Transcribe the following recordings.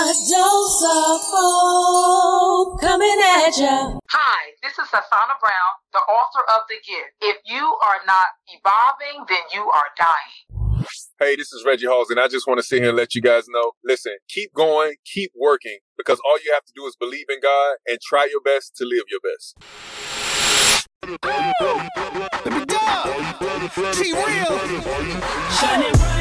A dose of hope coming at you. Hi, this is Hassana Brown, the author of The Gift. If you are not evolving, then you are dying. Hey, this is Reggie Halsey, and I just want to sit here and let you guys know listen, keep going, keep working, because all you have to do is believe in God and try your best to live your best. Let me go. Be real. Shining bright,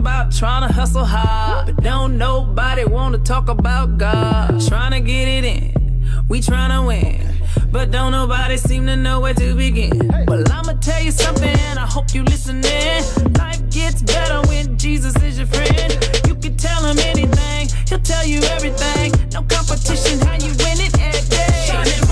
about trying to hustle hard, but don't nobody want to talk about God. Trying to get it in, we trying to win, but don't nobody seem to know where to begin. Well, I'ma tell you something, I hope you listening. Life gets better when Jesus is your friend. You can tell him anything, he'll tell you everything. No competition, how you win it every day.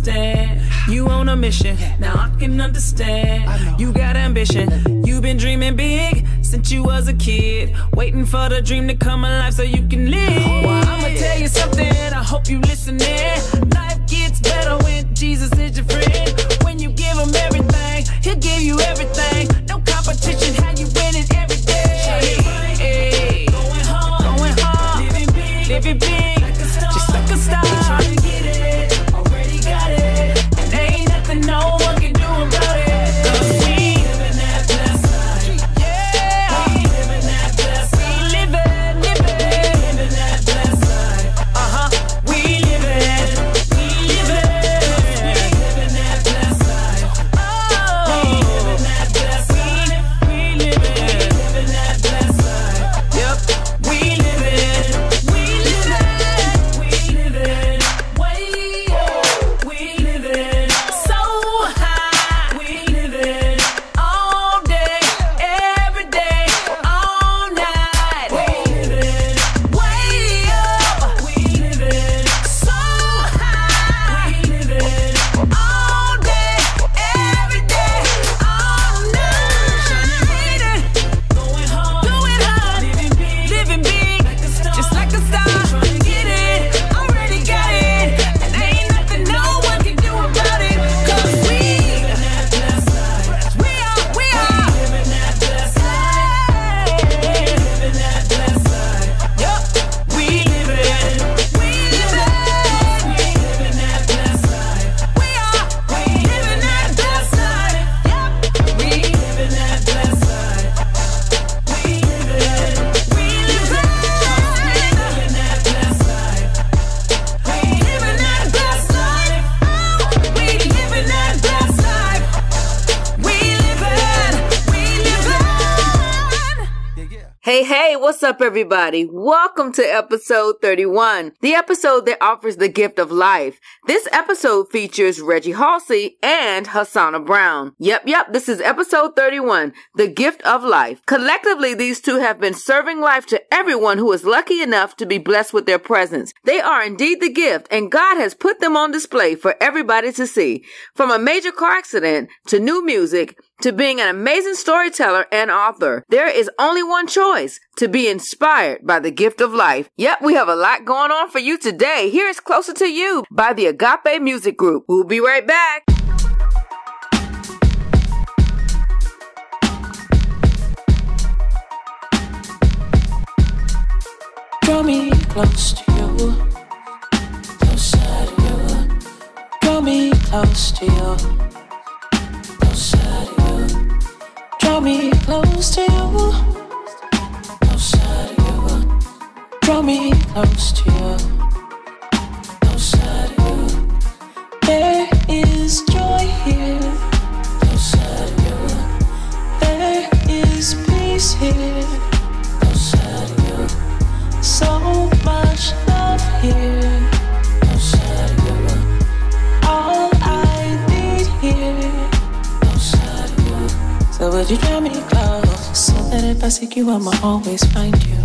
Understand you on a mission. Now I can understand you got ambition. You've been dreaming big since you was a kid, waiting for the dream to come alive so you can live. Oh, well, I'ma tell you something. I hope you listening. Life gets better when Jesus is your friend. When you give him everything, he'll give you everything. Hey, hey, what's up, everybody? Welcome to episode 31, the episode that offers the gift of life. This episode features Reggie Halsey and Hassana Brown. Yep, yep, this is episode 31, the gift of life. Collectively, these two have been serving life to everyone who is lucky enough to be blessed with their presence. They are indeed the gift, and God has put them on display for everybody to see. From a major car accident to new music, to being an amazing storyteller and author. There is only one choice to be inspired by the gift of life. Yep, we have a lot going on for you today. Here is Closer to You by the Agape Music Group. We'll be right back. Draw me close to you. Closer to you. Draw me close to you. Draw me close to you. Closer to you. Draw me close to you. Closer to you. There is joy here. Closer to you. There is peace here. Closer to you. So much love here. Would you draw me close so that if I seek you, I'ma always find you?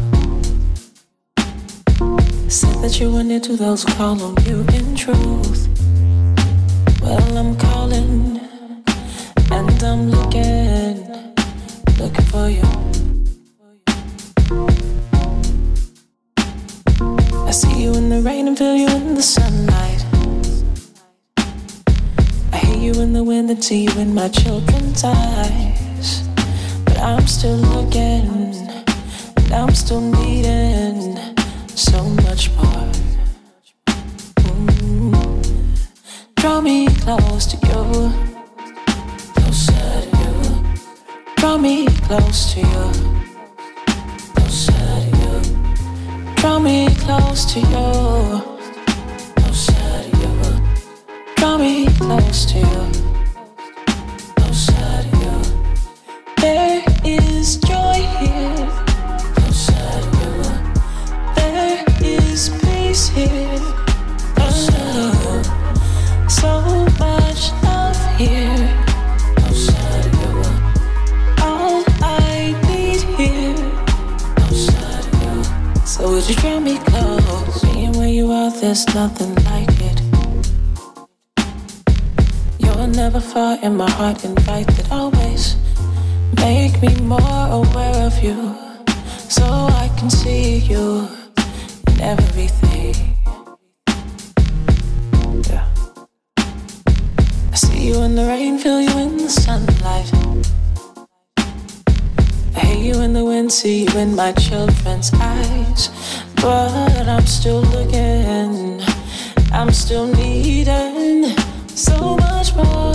Said that you were near to those who call on you in truth. Well, I'm calling and I'm looking, looking for you. I see you in the rain and feel you in the sunlight. I hear you in the wind and see you in my children's eyes. I'm still looking, and I'm still needing so much more. Mm. Draw me close to you, closer to you. Draw me close to you, closer to you. Draw me close to you, closer to you. Draw me close to you, there's nothing like it. You're never far in my heart, invited always. Make me more aware of you, so I can see you in everything. Yeah. I see you in the rain, feel you in the sunlight. I hear you in the wind, see you in my children's eyes. But I'm still looking, I'm still needing so much more.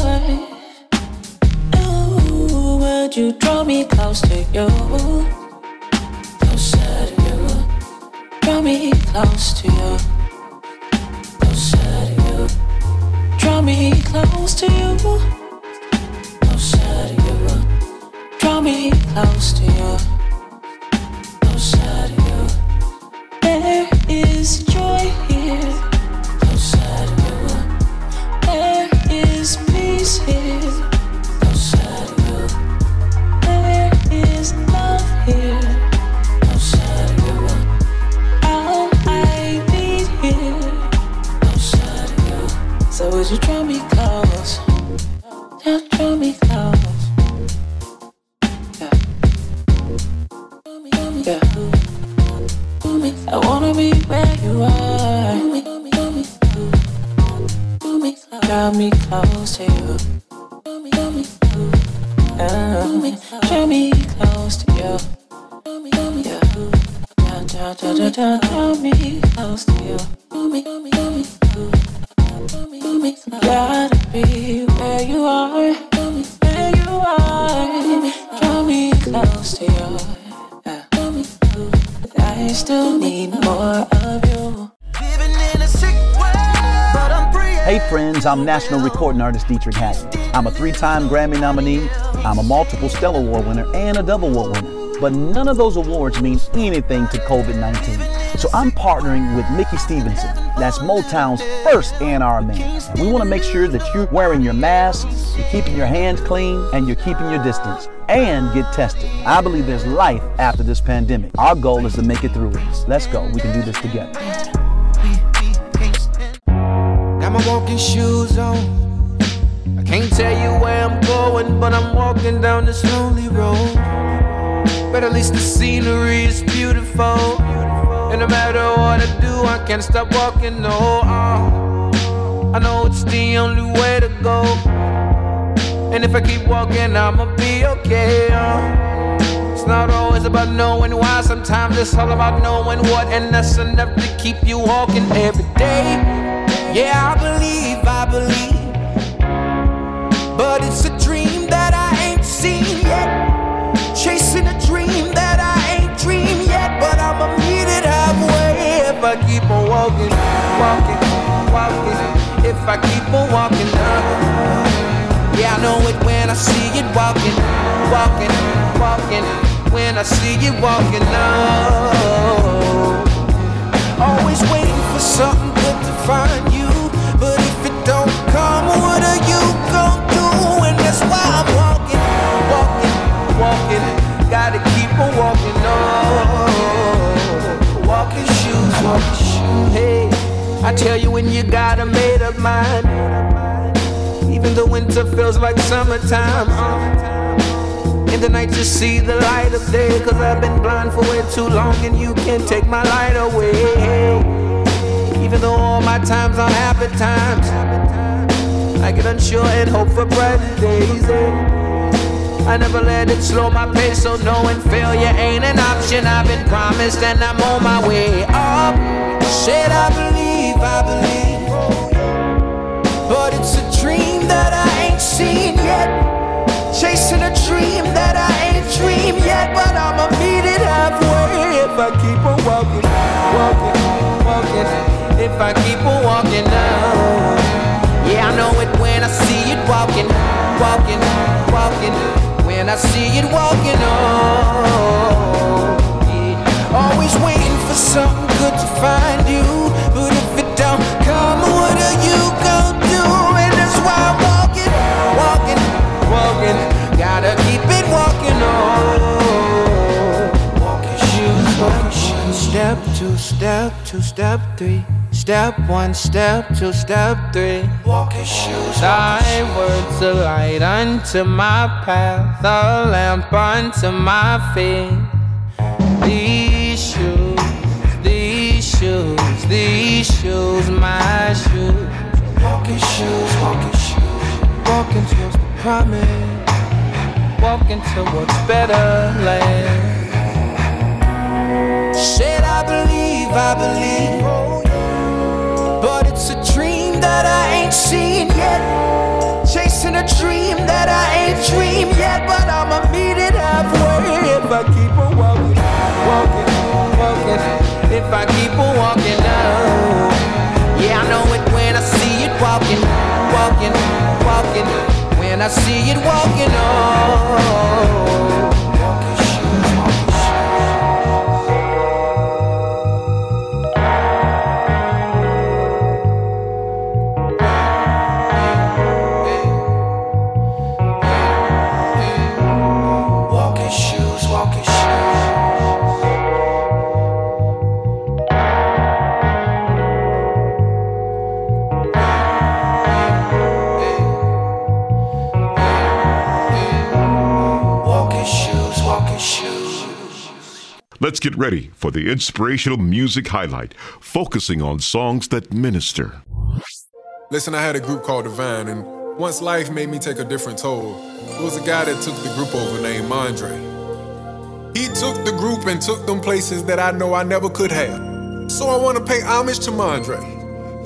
Oh, would you draw me close to you? Closer to you. Draw me close to you. Closer to you. Draw me close to you. Closer to you. Draw me close to you. Friends, I'm national recording artist Deitrick Haddon. I'm a three-time Grammy nominee, I'm a multiple Stellar Award winner, and a Dove Award winner. But none of those awards mean anything to COVID-19. So I'm partnering with Mickey Stevenson. That's Motown's first A&R man. We want to make sure that you're wearing your mask, you're keeping your hands clean, and you're keeping your distance. And get tested. I believe there's life after this pandemic. Our goal is to make it through it. Let's go. We can do this together. My walking shoes on. I can't tell you where I'm going, but I'm walking down this lonely road. But at least the scenery is beautiful. And no matter what I do, I can't stop walking. No, uh, I know it's the only way to go. And if I keep walking, I'ma be okay. Uh. It's not always about knowing why, sometimes it's all about knowing what, and that's enough to keep you walking every day. Yeah, I believe, I believe. But it's a dream that I ain't seen yet. Chasing a dream that I ain't dreamed yet. But I'ma meet it halfway if I keep on walking, walking, walking. If I keep on walking now. Yeah, I know it when I see it walking, walking, walking. When I see you walking now. Always waiting for something good to find Gotta keep on walking on. Walking shoes, walking shoes. Hey, I tell you when you got a made up mind. Even the winter feels like summertime. Uh. In the night you see the light of day. Cause I've been blind for way too long and you can't take my light away. Even though all my times are happy times. I get unsure and hope for brighter days. eh. I never let it slow my pace, so knowing failure ain't an option. I've been promised and I'm on my way up. Said I believe, I believe. But it's a dream that I ain't seen yet. Chasing a dream that I ain't dreamed yet. But I'ma meet it halfway if I keep on walking, walking, walking. If I keep on walking now. Yeah, I know it when I see it walking, walking. I see it walking on. Always waiting for something good to find you. Two, step two, step three. Step one, step two, step three. Walking shoes. Thy words a light unto my path, a lamp unto my feet. These shoes, these shoes, these shoes, my shoes. Walking shoes, walking shoes. Walking towards the promise. Walking towards better land. Said I believe, I believe. But it's a dream that I ain't seen yet. Chasing a dream that I ain't dreamed yet. But I'ma meet it halfway if I keep on walking, walking, walking. If I keep on walking now. Yeah, I know it when I see it walking, walking, walking. When I see it walking on. Let's get ready for the inspirational music highlight, focusing on songs that minister. Listen, I had a group called Divine, and once life made me take a different toll, it was a guy that took the group over named Andre. He took the group and took them places that I know I never could have. So I want to pay homage to Mondre.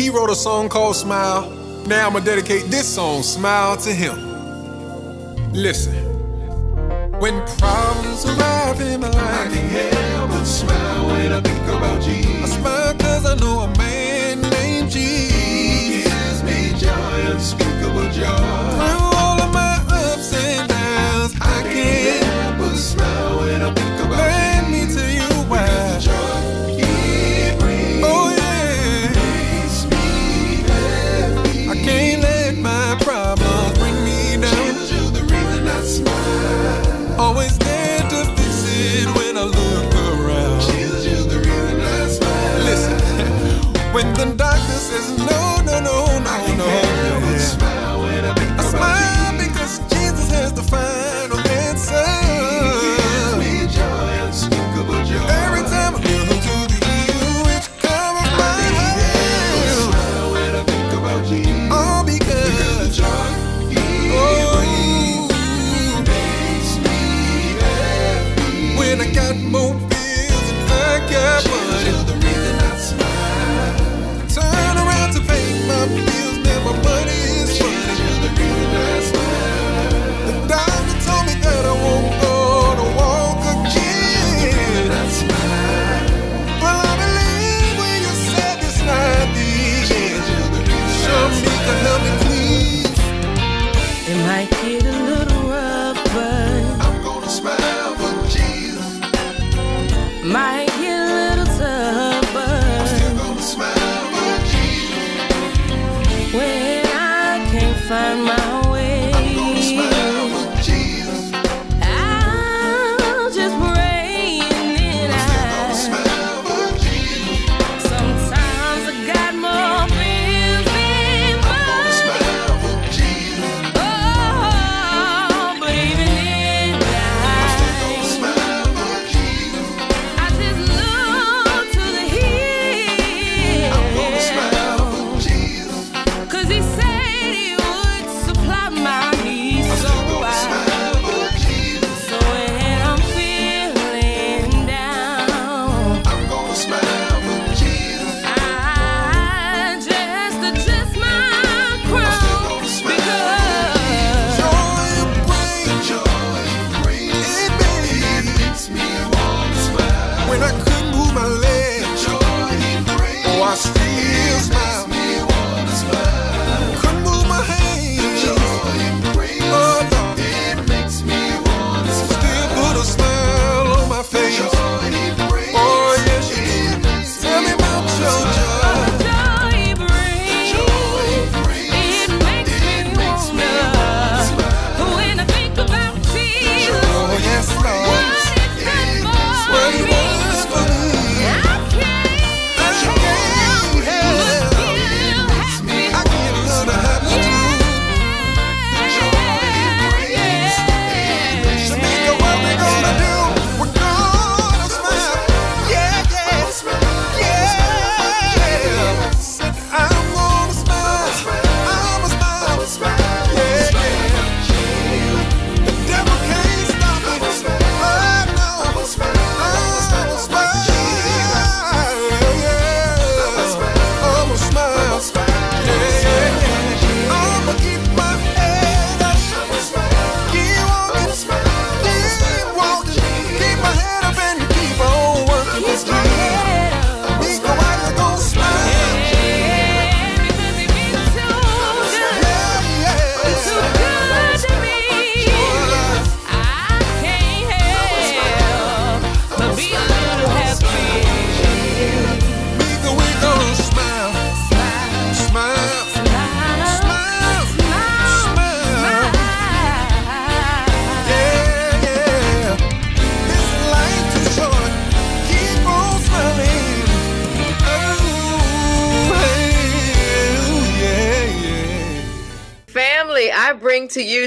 He wrote a song called Smile. Now I'm going to dedicate this song, Smile, to him. Listen. When problems arrive in my life, I can't help but smile when I think about Jesus. I smile cause I know a man named Jesus. He gives me joy, unspeakable joy.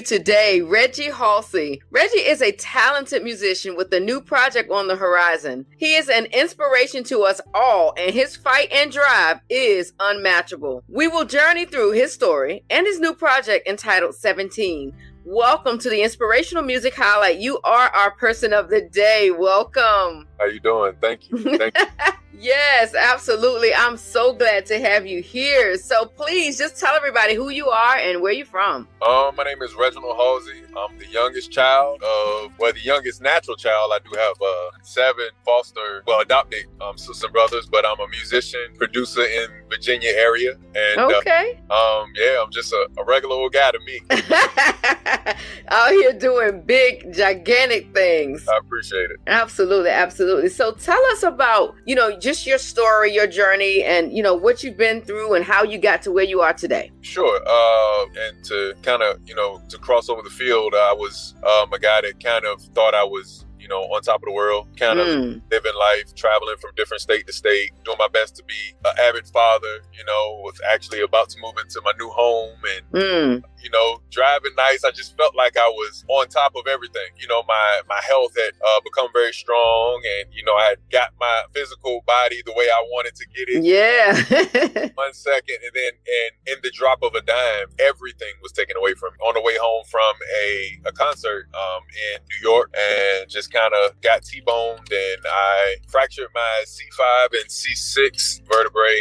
Today Reggie Halsey. Reggie is a talented musician with a new project on the horizon. He is an inspiration to us all, and his fight and drive is unmatchable. We will journey through his story and his new project entitled 17. Welcome to the Inspirational Music Highlight. You are our person of the day. Welcome. How you doing? Thank you. Thank you. Yes, absolutely. I'm so glad to have you here. So please just tell everybody who you are and where you're from. Um, my name is Reginald Halsey. I'm the youngest child of, well, the youngest natural child. I do have uh, seven foster, well, adopted um, sisters and brothers, but I'm a musician, producer in Virginia area, and uh, Okay. um, yeah, I'm just a, a regular old guy to me. Out here doing big, gigantic things. I appreciate it. Absolutely, absolutely. So tell us about, you know, just your story, your journey, and, you know, what you've been through and how you got to where you are today. Sure. Uh, and to kind of, you know, to cross over the field, I was um, a guy that kind of thought I was, you know, on top of the world, kind of Mm. living life, traveling from different state to state, doing my best to be an avid father. You know, was actually about to move into my new home and Mm. you know, driving nice. I just felt like I was on top of everything. You know, my my health had uh, become very strong, and you know, I had got my physical body the way I wanted to get it. Yeah. One second, and then and in the drop of a dime, everything was taken away from me. On the way home from a a concert um, in New York, and just kind of got T-boned, and I fractured my C5 and C6 vertebrae,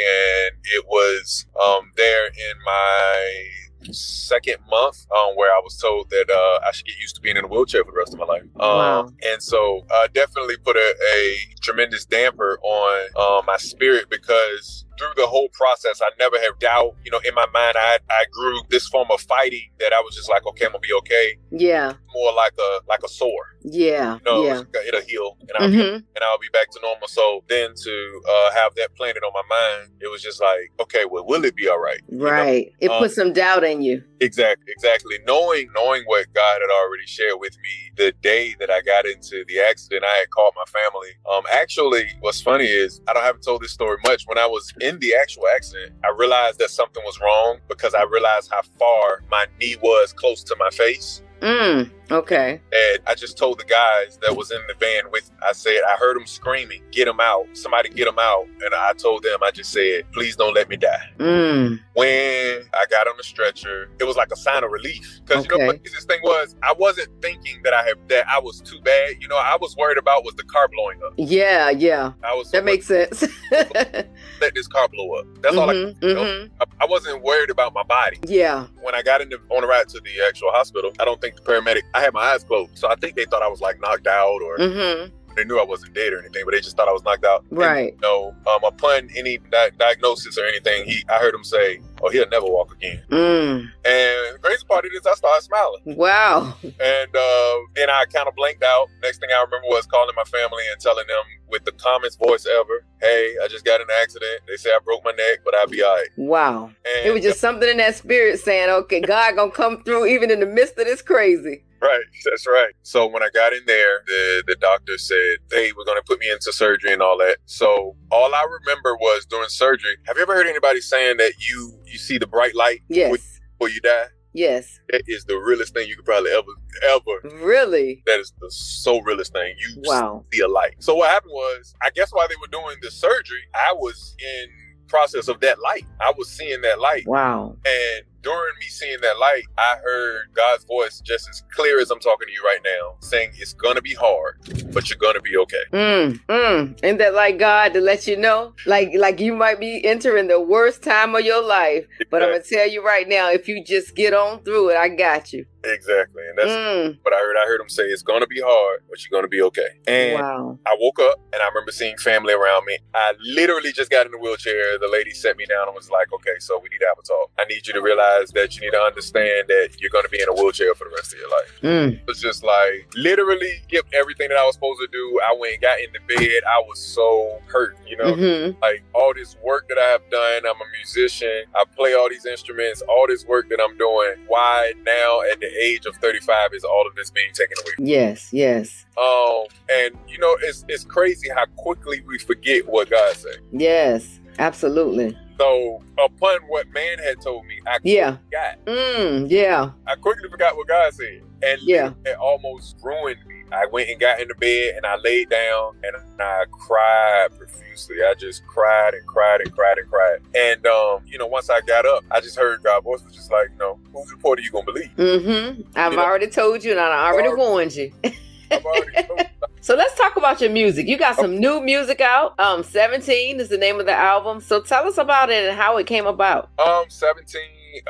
and it was um, there in my second month um, where I was told that uh, I should get used to being in a wheelchair for the rest of my life. Um, Wow. And so uh, definitely put a, a tremendous damper on uh, my spirit because through the whole process, I never had doubt. You know, in my mind, I I grew this form of fighting that I was just like, okay, I'm gonna be okay. yeah. More like a like a sore. Yeah. You know, yeah. it'll heal, and I'll be hmm and I'll be back to normal. So then to uh, have that planted on my mind, it was just like, okay, well, will it be all right? You know? Right. It Um, put some doubt in you. Exactly, exactly. Knowing knowing what God had already shared with me the day that I got into the accident, I had called my family. Um, actually, what's funny is I don't haven't told this story much. When I was in the actual accident, I realized that something was wrong because I realized how far my knee was close to my face. Mm. Okay. And I just told the guys that was in the van with, I said, I heard them screaming, get him out. Somebody get him out. And I told them, I just said, please don't let me die. Mm. When I got on the stretcher, it was like a sign of relief. Because you know Okay. what this thing was? I wasn't thinking that I had that I was too bad. You know, I was worried about was the car blowing up. Yeah. Yeah. I was That makes sense. let this car blow up. That's all I, Mhm, you know? mhm. I I wasn't worried about my body. Yeah. When I got in the, on the ride to the actual hospital, I don't think the paramedic I had my eyes closed. So I think they thought I was like knocked out or hmm they knew I wasn't dead or anything, but they just thought I was knocked out. And, Right. you know, um, upon any di- diagnosis or anything, he I heard him say, "Oh, he'll never walk again." Mm. And the crazy part is, I started smiling, Wow. and uh, then I kind of blanked out. Next thing I remember was calling my family and telling them with the calmest voice ever, "Hey, I just got in an accident. They say I broke my neck, but I'll be all right." Wow. And It was just something in that spirit saying, okay, God gonna come through even in the midst of this crazy. Right, that's right. So when I got in there, the the doctor said they were going to put me into surgery and all that. So all I remember was during surgery. Have you ever heard anybody saying that you you see the bright light Yes. before you die? Yes. That is the realest thing you could probably ever ever. Really? That is the so realest thing. You Wow. see a light. So what happened was, I guess while they were doing the surgery, I was in process of that light. I was seeing that light. Wow. And during me seeing that light, I heard God's voice just as clear as I'm talking to you right now, saying it's gonna be hard, but you're gonna be okay. Mm, mm. Ain't that like God to let you know? Like like you might be entering the worst time of your life. But I'm gonna tell you right now, if you just get on through it, I got you. Exactly. And that's Mm. what I heard. I heard him say it's gonna be hard, but you're gonna be okay. And Wow. I woke up and I remember seeing family around me. I literally just got in the wheelchair. The lady set me down and was like, okay, so we need to have a talk. I need you to realize that you need to understand that you're going to be in a wheelchair for the rest of your life. Mm. It was just like literally give everything that I was supposed to do. I went and got in the bed. I was so hurt, you know, Mhm. like all this work that I have done. I'm a musician. I play all these instruments, all this work that I'm doing. Why now at the age of 35 is all of this being taken away? Yes, yes. Um, and you know, it's it's crazy how quickly we forget what God said. Yes. Absolutely. So upon what man had told me, I quickly Yeah. forgot. Mm, yeah. I quickly forgot what God said, and Yeah. it almost ruined me. I went and got into bed and I laid down and I cried profusely. I just cried and cried and cried and cried. And um, you know, once I got up, I just heard God's voice was just like, you know, whose report are you gonna believe? Mm-hmm. I've You know- already told you and I already warned you. I've already told So let's talk about your music. You got some new music out. Um, 17 is the name of the album. So tell us about it and how it came about. Um, 17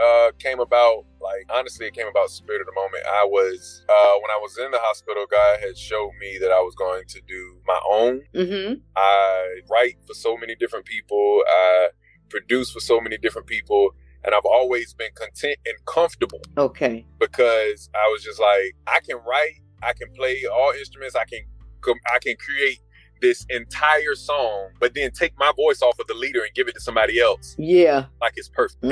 uh came about like honestly it came about spirit of the moment. I was uh when I was in the hospital, God had showed me that I was going to do my own. Mm-hmm. I write for so many different people. I produce for so many different people. And I've always been content and comfortable Okay. because I was just like, I can write, I can play all instruments, I can I can create this entire song, but then take my voice off of the leader and give it to somebody else Yeah. like it's perfect.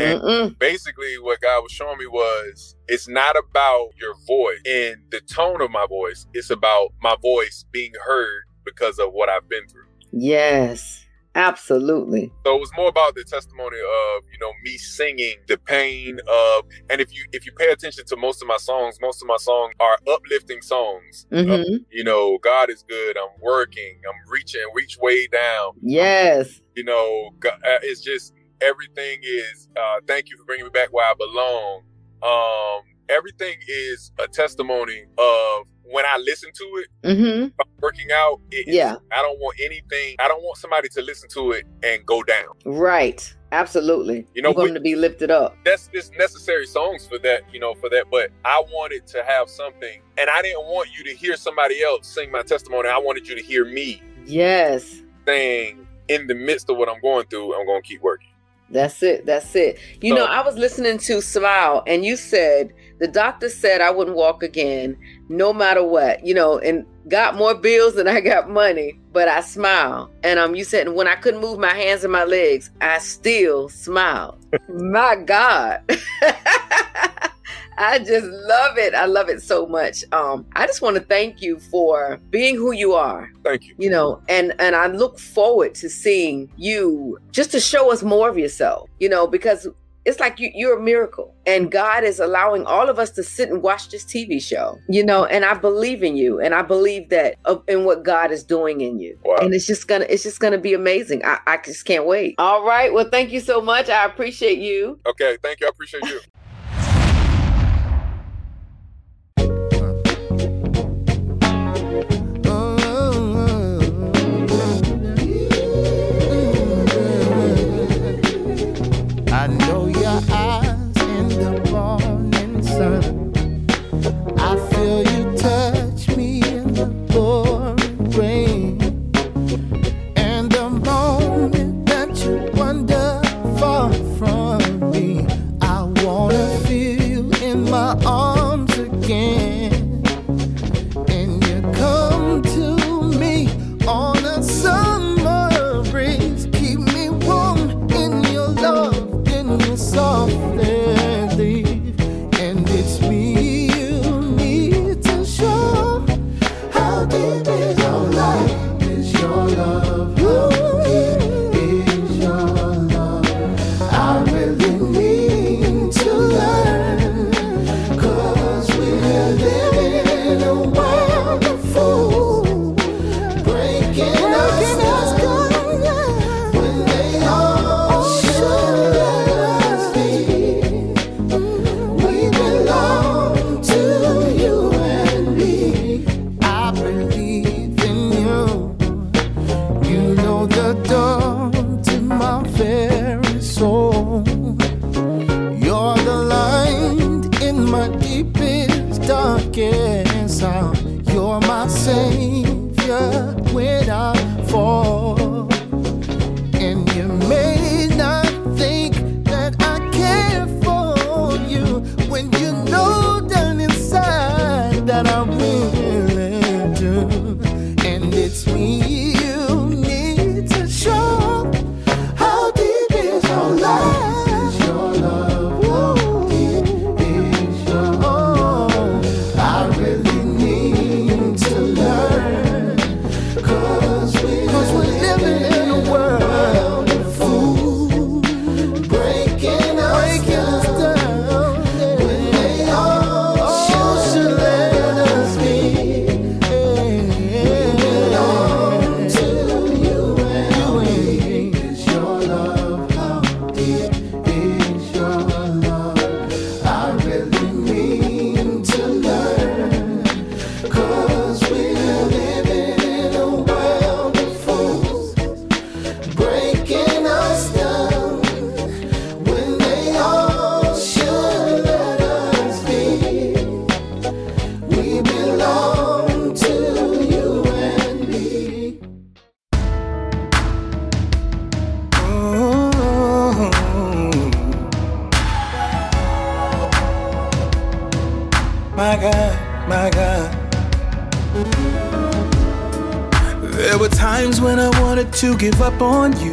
Basically what God was showing me was it's not about your voice and the tone of my voice. It's about my voice being heard because of what I've been through. Yes. Absolutely. So it was more about the testimony of, you know, me singing the pain of and if you if you pay attention to most of my songs, most of my songs are uplifting songs. Uh, Mhm. you know, God is good. I'm working. I'm reaching, reach way down. Yes. you know, uh, it's just everything is. Uh, thank you for bringing me back where I belong. Um, everything is a testimony of when I listen to it. Mm-hmm. working out. It, Yeah. I don't want anything. I don't want somebody to listen to it and go down. Right. Absolutely. You know, you want we- to be lifted up. That's it's necessary songs for that. You know, for that. But I wanted to have something, and I didn't want you to hear somebody else sing my testimony. I wanted you to hear me Yes. saying, in the midst of what I'm going through, I'm going to keep working. That's it. That's it. You know, I was listening to Smile, and you said the doctor said I wouldn't walk again, no matter what. You know, and got more bills than I got money, but I smile. And um, you said when I couldn't move my hands and my legs, I still smiled. my God. I just love it. I love it so much. Um, I just want to thank you for being who you are Thank you. you know and and i look forward to seeing you just to show us more of yourself you know because it's like you, you're a miracle and god is allowing all of us to sit and watch this tv show you know and i believe in you and i believe that of, in what god is doing in you Wow. and it's just gonna it's just gonna be amazing I, I just can't wait all right well thank you so much i appreciate you Okay. Thank you. I appreciate you. I know give up on you.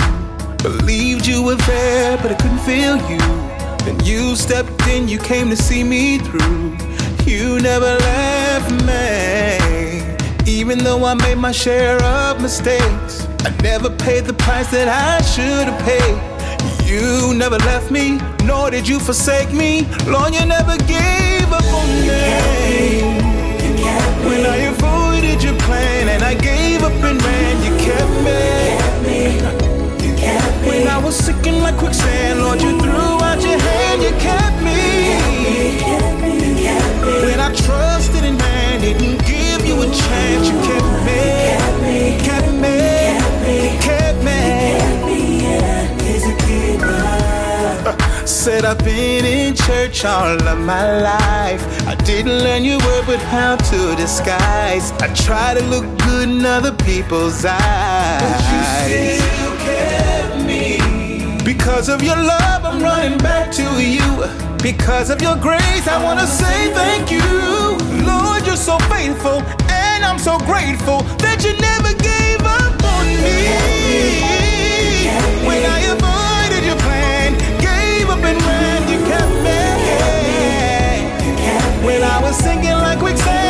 Believed you were there, but I couldn't feel you. Then you stepped in, you came to see me through. You never left me. Even though I made my share of mistakes, I never paid the price that I should have paid. You never left me, nor did you forsake me. Lord, you never gave up on me. When I avoided your plan and I gave up and ran, you kept me. When I was sinking like quicksand, Lord, you threw out your hand, you kept me. You kept me, you kept me. When I trusted in man, didn't give you a chance, you kept me. Kept me. Kept me. Said I've been in church all of my life. I didn't learn your word, but how to disguise. I try to look good in other people's eyes. Me. Because of your love, I'm running back to you. Because of your grace, I wanna say thank you. Lord, you're so faithful, and I'm so grateful that you never gave up on me. When I avoided your plan, gave up and ran, you kept me. When I was sinking like quicksand,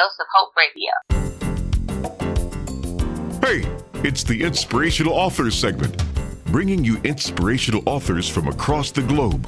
Dose of Hope Radio. Hey, it's the Inspirational Authors segment, bringing you inspirational authors from across the globe.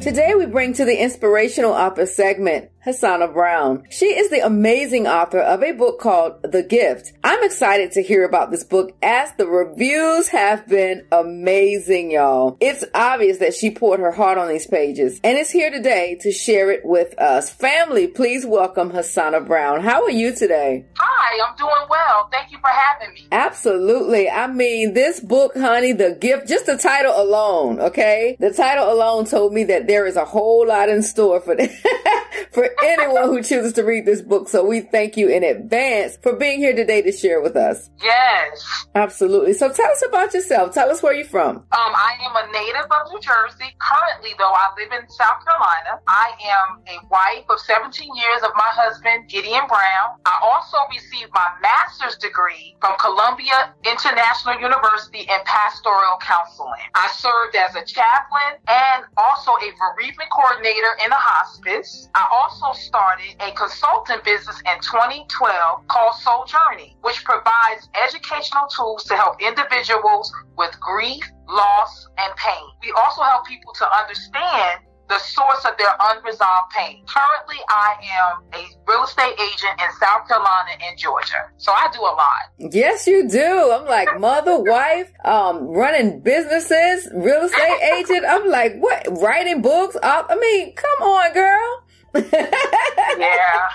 Today we bring to the inspirational author segment Hassana Brown. She is the amazing author of a book called The Gift. I'm excited to hear about this book as the reviews have been amazing, y'all. It's obvious that she poured her heart on these pages and is here today to share it with us. Family, please welcome Hassana Brown. How are you today? Hi, I'm doing well. Thank you for having me. Absolutely. I mean, this book, honey, The Gift, just the title alone, okay? The title alone told me that there is a whole lot in store for for anyone who chooses to read this book. So we thank you in advance for being here today to share with us. Yes. Absolutely. So tell us about yourself. Tell us where you're from. Um, I am a native of New Jersey. Currently, though, I live in South Carolina. I am a wife of 17 years of my husband, Gideon Brown. I also received my master's degree from Columbia International University in pastoral counseling. I served as a chaplain and also a bereavement coordinator in a hospice. I also started a consulting business in 2012 called Soul Journey, which provides educational tools to help individuals with grief, loss, and pain. We also help people to understand the source of their unresolved pain. Currently, I am a real estate agent in South Carolina and Georgia. So I do a lot. Yes, you do. I'm like mother, wife, um, running businesses, real estate agent. I'm like, what? Writing books? I mean, come on, girl yeah.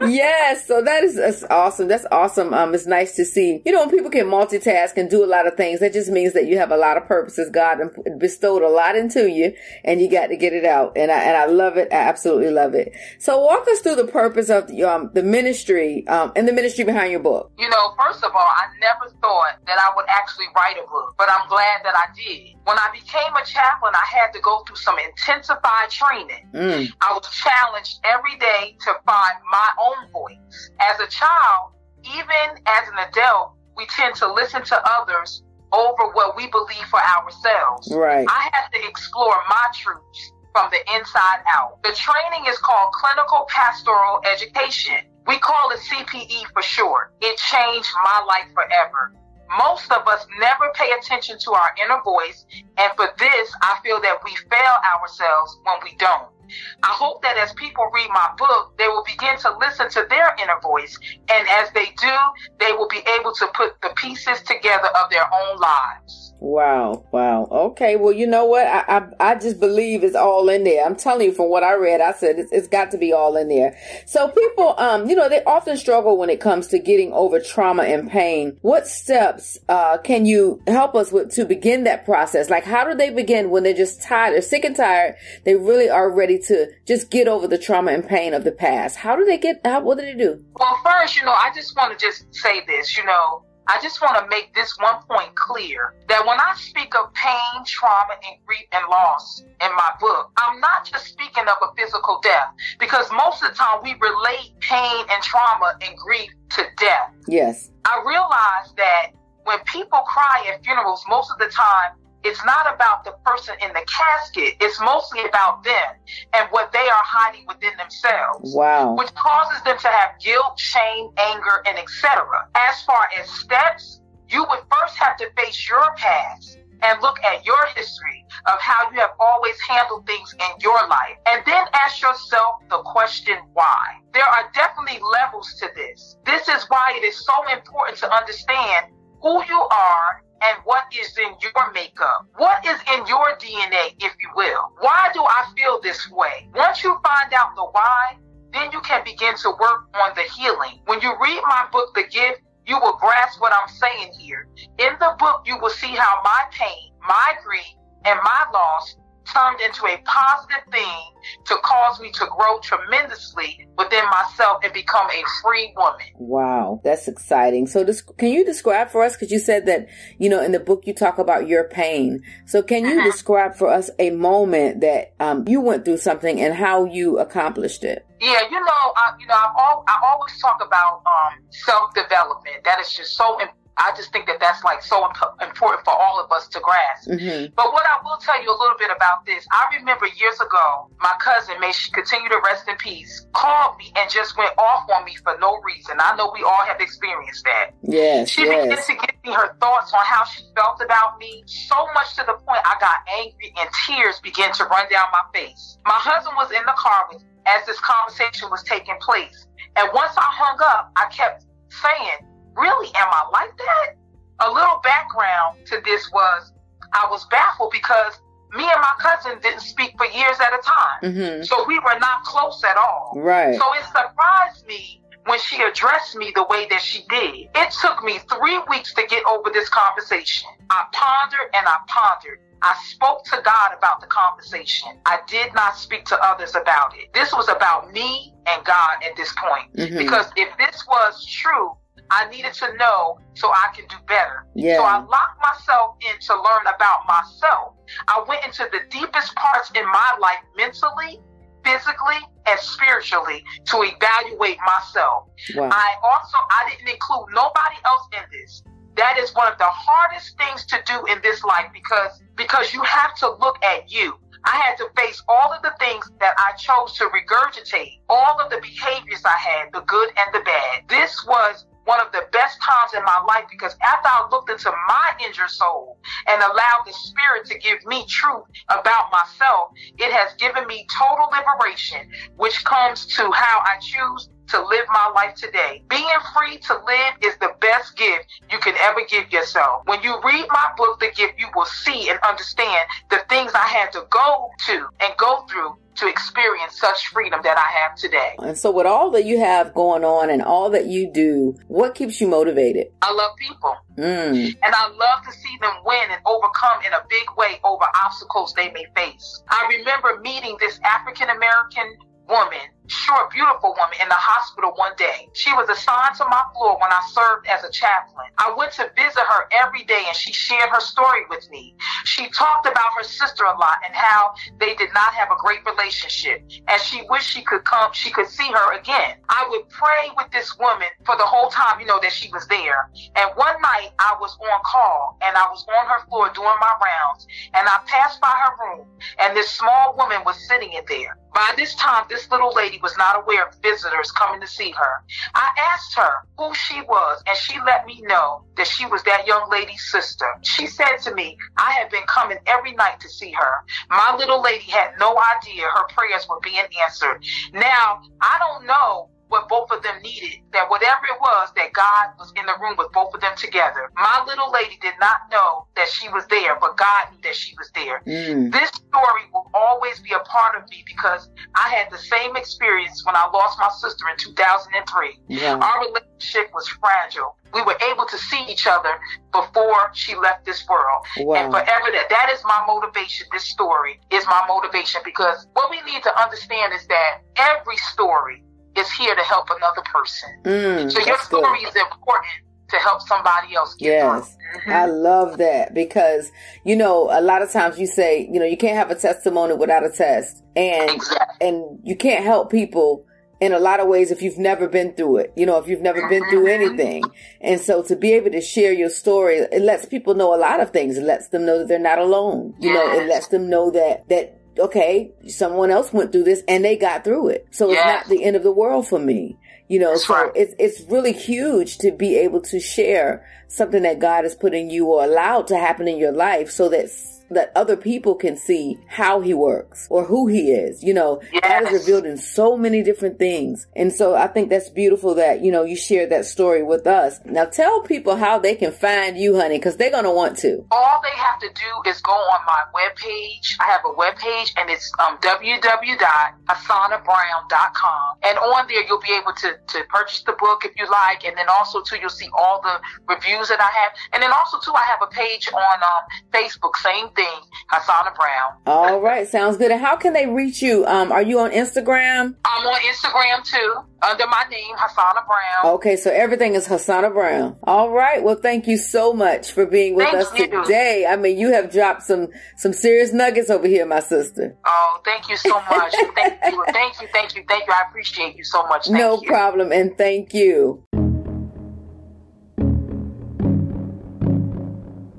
yes. So that is that's awesome. That's awesome. Um, it's nice to see. You know, when people can multitask and do a lot of things, that just means that you have a lot of purposes. God bestowed a lot into you, and you got to get it out. And I and I love it. I absolutely love it. So walk us through the purpose of the, um the ministry um and the ministry behind your book. You know, first of all, I never thought that I would actually write a book, but I'm glad that I did. When I became a chaplain, I had to go through some intensified training. Mm. I was challenged every day to find my own voice. As a child, even as an adult, we tend to listen to others over what we believe for ourselves. Right. I had to explore my truths from the inside out. The training is called Clinical Pastoral Education. We call it CPE for short. It changed my life forever. Most of us never pay attention to our inner voice, and for this, I feel that we fail ourselves when we don't. I hope that as people read my book, they will begin to listen to their inner voice. And as they do, they will be able to put the pieces together of their own lives. Wow, wow. Okay, well, you know what? I, I, I just believe it's all in there. I'm telling you from what I read, I said it's, it's got to be all in there. So people, um, you know, they often struggle when it comes to getting over trauma and pain. What steps, uh, can you help us with to begin that process? Like, how do they begin when they're just tired or sick and tired? They really are ready to just get over the trauma and pain of the past. How do they get, how, what do they do? Well, first, you know, I just want to just say this, you know, I just want to make this one point clear that when I speak of pain, trauma, and grief and loss in my book, I'm not just speaking of a physical death because most of the time we relate pain and trauma and grief to death. Yes. I realize that when people cry at funerals, most of the time it's not about the person in the casket. It's mostly about them and what they are hiding within themselves. Wow. Which causes them to have guilt, shame, anger, and etc. As far as steps, you would first have to face your past and look at your history of how you have always handled things in your life. And then ask yourself the question why. There are definitely levels to this. This is why it is so important to understand who you are and what is in your makeup. What is in your DNA, if you will? Why do I feel this way? Once you find out the why, then you can begin to work on the healing. When you read my book, The Gift, you will grasp what I'm saying here. In the book, you will see how my pain, my grief, and my loss turned into a positive thing to cause me to grow tremendously within myself and become a free woman. Wow, that's exciting. So, can you describe for us? Because you said that you know in the book you talk about your pain. So, can you uh-huh. describe for us a moment that um, you went through something and how you accomplished it? Yeah, you know, I, you know, I've all, I always talk about um, self development. That is just so important I just think that that's like so imp- important for all of us to grasp. Mm-hmm. But what I will tell you a little bit about this, I remember years ago, my cousin, may she continue to rest in peace, called me and just went off on me for no reason. I know we all have experienced that. Yes, She began to give me her thoughts on how she felt about me, so much to the point I got angry and tears began to run down my face. My husband was in the car with me as this conversation was taking place. And once I hung up, I kept saying, Really, am I like that? A little background to this was I was baffled because me and my cousin didn't speak for years at a time. Mm-hmm. So we were not close at all. Right. So it surprised me when she addressed me the way that she did. It took me three weeks to get over this conversation. I pondered and I pondered. I spoke to God about the conversation. I did not speak to others about it. This was about me and God at this point. Mhm. Because if this was true, I needed to know so I can do better. Yeah. So I locked myself in to learn about myself. I went into the deepest parts in my life mentally, physically, and spiritually to evaluate myself. Wow. I also I didn't include nobody else in this. That is one of the hardest things to do in this life because because you have to look at you. I had to face all of the things that I chose to regurgitate, all of the behaviors I had, the good and the bad. This was one of the best times in my life because after I looked into my injured soul and allowed the spirit to give me truth about myself, it has given me total liberation, which comes to how I choose to live my life today. Being free to live is the best gift you can ever give yourself. When you read my book, The Gift, you will see and understand the things had to go to and go through to experience such freedom that I have today. And so, with all that you have going on and all that you do, what keeps you motivated? I love people. Mm. And I love to see them win and overcome in a big way over obstacles they may face. I remember meeting this African American woman, short, beautiful woman in the hospital one day. She was assigned to my floor when I served as a chaplain. I went to visit her every day and she shared her story with me. She talked about her sister a lot and how they did not have a great relationship and she wished she could come, she could see her again. I would pray with this woman for the whole time, you know, that she was there. And one night I was on call and I was on her floor doing my rounds and I passed by her room and this small woman was sitting in there. By this time, this little lady was not aware of visitors coming to see her. I asked her who she was, and she let me know that she was that young lady's sister. She said to me, I have been coming every night to see her. My little lady had no idea her prayers were being answered. Now, I don't know what both of them needed, that whatever it was, that God was in the room with both of them together. My little lady did not know that she was there, but God knew that she was there. Mm. This story will always be a part of me because I had the same experience when I lost my sister in 2003. Yeah. Our relationship was fragile. We were able to see each other before she left this world. Wow. And forever that that is my motivation. This story is my motivation because what we need to understand is that every story is here to help another person. Mm, so your that's good. story is important to help somebody else get Yes. through. I love that because, you know, a lot of times you say, you know, you can't have a testimony without a test. And, and you can't help people in a lot of ways if you've never been through it, you know, if you've never been through anything. And so to be able to share your story, it lets people know a lot of things. It lets them know that they're not alone. You know, it lets them know that, that, okay, someone else went through this and they got through it. So it's not the end of the world for me. You know, so it's it's really huge to be able to share something that God has put in you or allowed to happen in your life so that that other people can see how he works or who he is. You know, that is revealed in so many different things. And so I think that's beautiful that, you know, you shared that story with us. Now tell people how they can find you, honey, because they're going to want to. All they have to do is go on my webpage. I have a webpage and it's um, www.hasanabrown.com. And on there, you'll be able to, to purchase the book if you like. And then also, too, you'll see all the reviews that I have. And then also, too, I have a page on um, Facebook, same thing, 2016, Hassana Brown. All right, sounds good. And how can they reach you? Um, are you on Instagram? I'm on Instagram too, under my name, Hassana Brown. Okay, so everything is Hassana Brown. All right, well, thank you so much for being with thank us you. today. I mean, you have dropped some some serious nuggets over here, my sister. Oh, thank you so much. thank you, thank you, thank you, thank you. I appreciate you so much. Thank no you. problem, and thank you.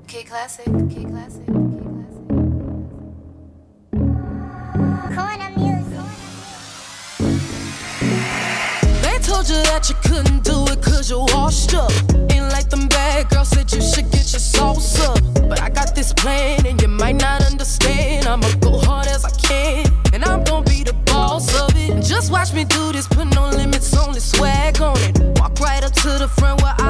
K Classic. K Classic. told you that you couldn't do it cause you washed up. Ain't like them bad girls said you should get your sauce up. But I got this plan and you might not understand. I'ma go hard as I can and I'm gonna be the boss of it. And just watch me do this, put no limits, only swag on it. Walk right up to the front where I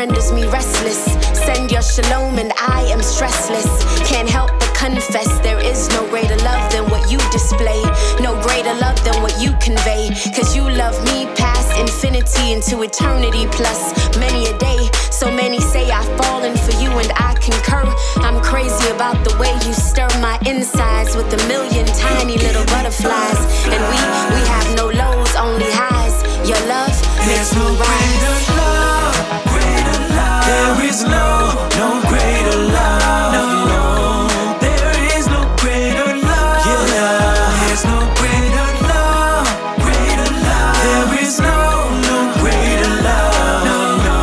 renders me restless. Send your shalom and I am stressless. Can't help but confess there is no greater love than what you display. No greater love than what you convey. Cause you love me past infinity into eternity plus many a day. So many say I've fallen for you and I concur. I'm crazy about the way you stir my insides with a million tiny little butterflies. And we, we have no lows, only highs. Your love makes me no rise. There is no, no greater love. No, no. There is no greater love. Yeah. There's no greater love. Greater love. There is no, no greater love. No, no.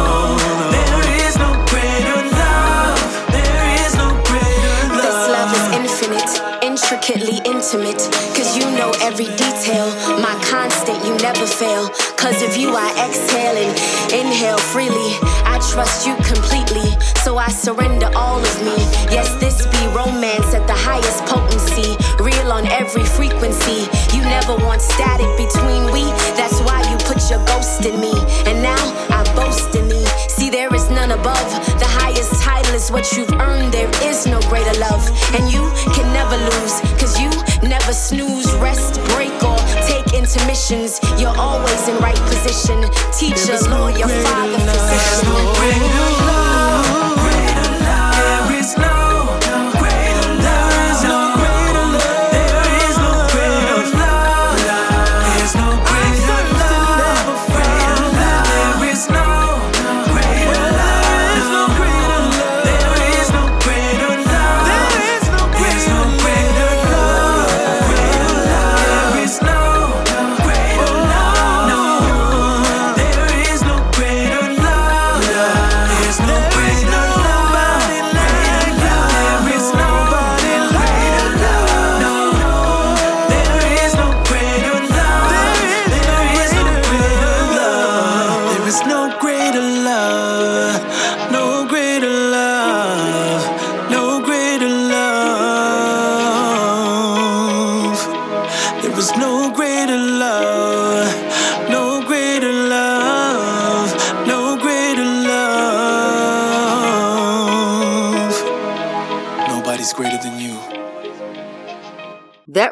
There is no greater love. There is no greater love. This love is infinite, intricately intimate. Cause you know every detail. My constant, you never fail. Cause of you, I exhale and inhale freely. Trust you completely. So I surrender all of me. Yes, this be romance at the highest potency. Real on every frequency. You never want static between we. That's why you put your ghost in me. And now I boast in me. See, there is none above. The highest title is what you've earned. There is no greater love. And you can never lose. Cause you never snooze, rest, break, intermissions. You're always in right position. Teacher, lawyer, father, physician.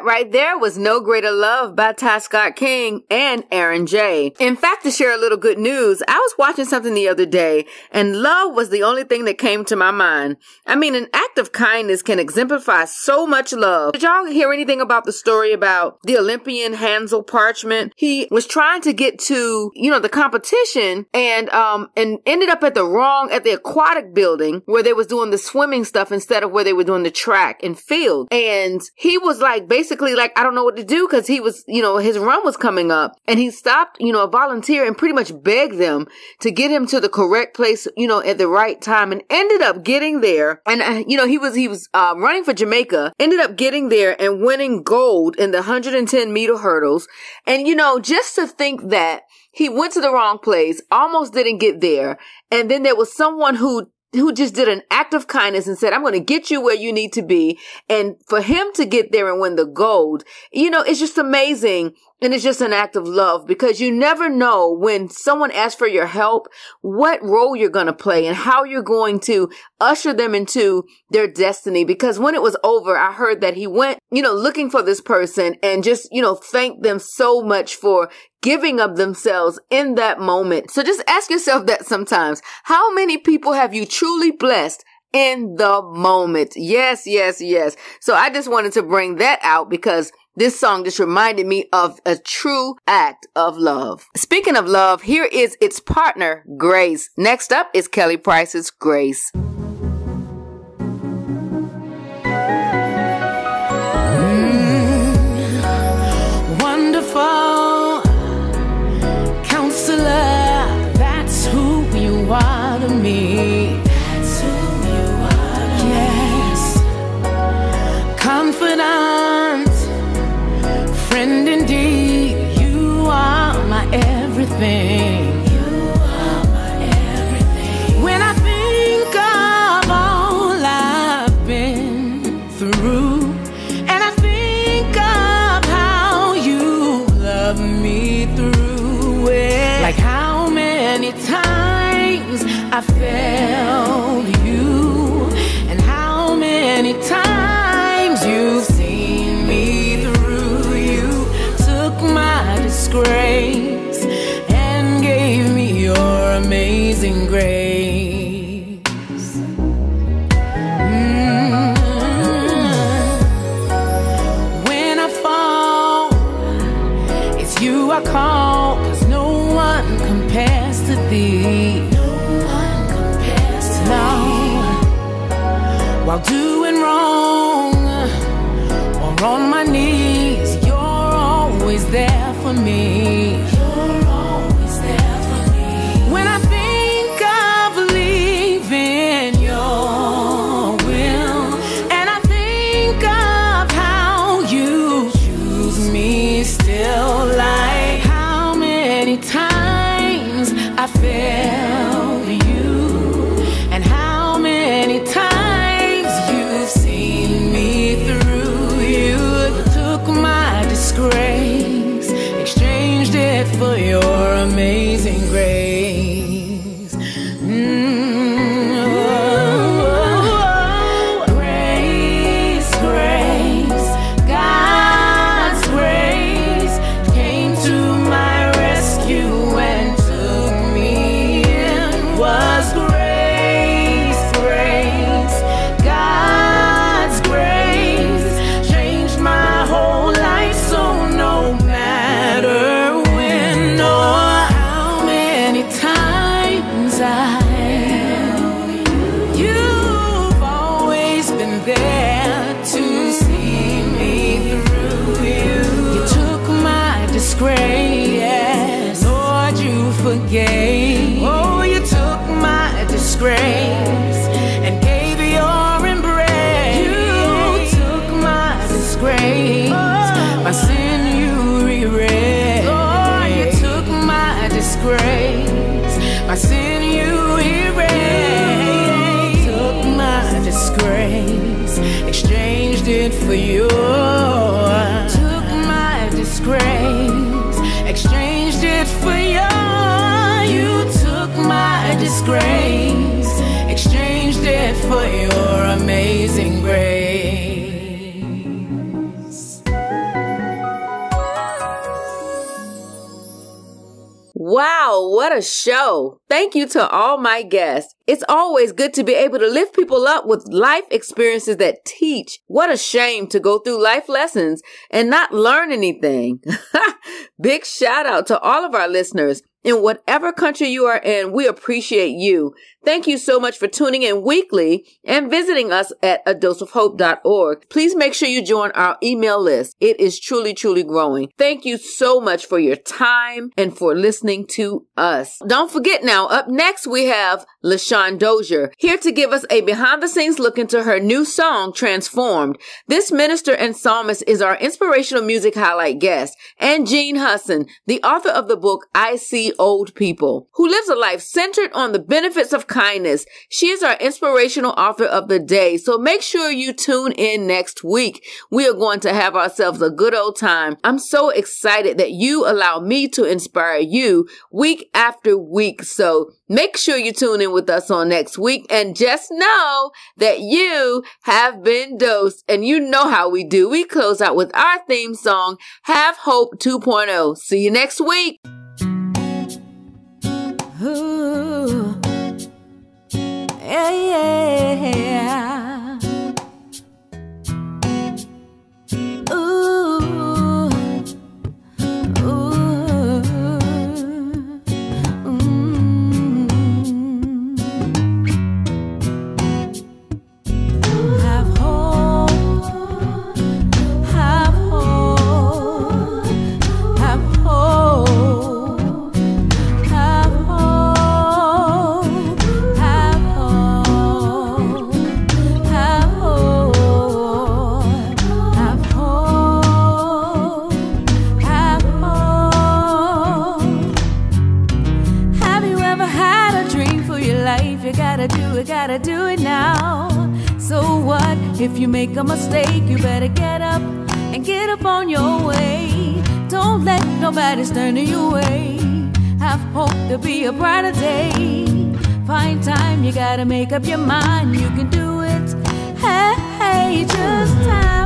Right there was No Greater Love by Ty Scott King and Aaron J. In fact, to share a little good news, I was watching something the other day and love was the only thing that came to my mind. I mean, an act of kindness can exemplify so much love. Did y'all hear anything about the story about the Olympian Hansle Parchment? He was trying to get to, you know, the competition and, um, and ended up at the wrong, at the aquatic building where they was doing the swimming stuff instead of where they were doing the track and field. And he was like, basically like, I don't know what to do because he was, you know, his run was coming up and he stopped, you know, a volunteer and pretty much begged them to get him to the correct place, you know, at the right time and ended up getting there. And, uh, you know, he was, he was, uh, running for Jamaica, ended up getting there and winning gold in the 110 meter hurdles. And, you know, just to think that he went to the wrong place, almost didn't get there. And then there was someone who who just did an act of kindness and said, I'm going to get you where you need to be. And for him to get there and win the gold, you know, it's just amazing. And it's just an act of love because you never know when someone asks for your help, what role you're going to play and how you're going to usher them into their destiny. Because when it was over, I heard that he went, you know, looking for this person and just, you know, thanked them so much for giving of themselves in that moment. So just ask yourself that sometimes. How many people have you truly blessed in the moment? Yes, yes, yes. So I just wanted to bring that out because this song just reminded me of a true act of love. Speaking of love, here is its partner, Grace. Next up is Kelly Price's Grace. Times I failed you, and how many times you've seen me through. You took my disgrace and gave me your amazing grace. While doing wrong. Or on my disgrace, Lord, you forgave. Oh, you took my disgrace and gave your embrace. You took my disgrace, my sin you erased. Lord, you took my disgrace, my sin you erased. You Took my disgrace, exchanged it for yours. What a show. Thank you to all my guests. It's always good to be able to lift people up with life experiences that teach. What a shame to go through life lessons and not learn anything. Big shout out to all of our listeners. In whatever country you are in, we appreciate you. Thank you so much for tuning in weekly and visiting us at a doseofhope.org. Please make sure you join our email list. It is truly, truly growing. Thank you so much for your time and for listening to us. Don't forget now, up next we have LaShawn Dozier here to give us a behind the scenes look into her new song, Transformed. This minister and psalmist is our inspirational music highlight guest and Jean Husson, the author of the book I See Old People, who lives a life centered on the benefits of kindness. She is our inspirational author of the day. So make sure you tune in next week. We are going to have ourselves a good old time. I'm so excited that you allow me to inspire you week after week. So make sure you tune in with us on next week and just know that you have been dosed and you know how we do. We close out with our theme song, Have Hope 2.0. See you next week. Ooh. Make a mistake? You better get up and get up on your way. Don't let nobody stand in your way. Have hope to be a brighter day. Find time, you gotta make up your mind. You can do it. Hey, hey just have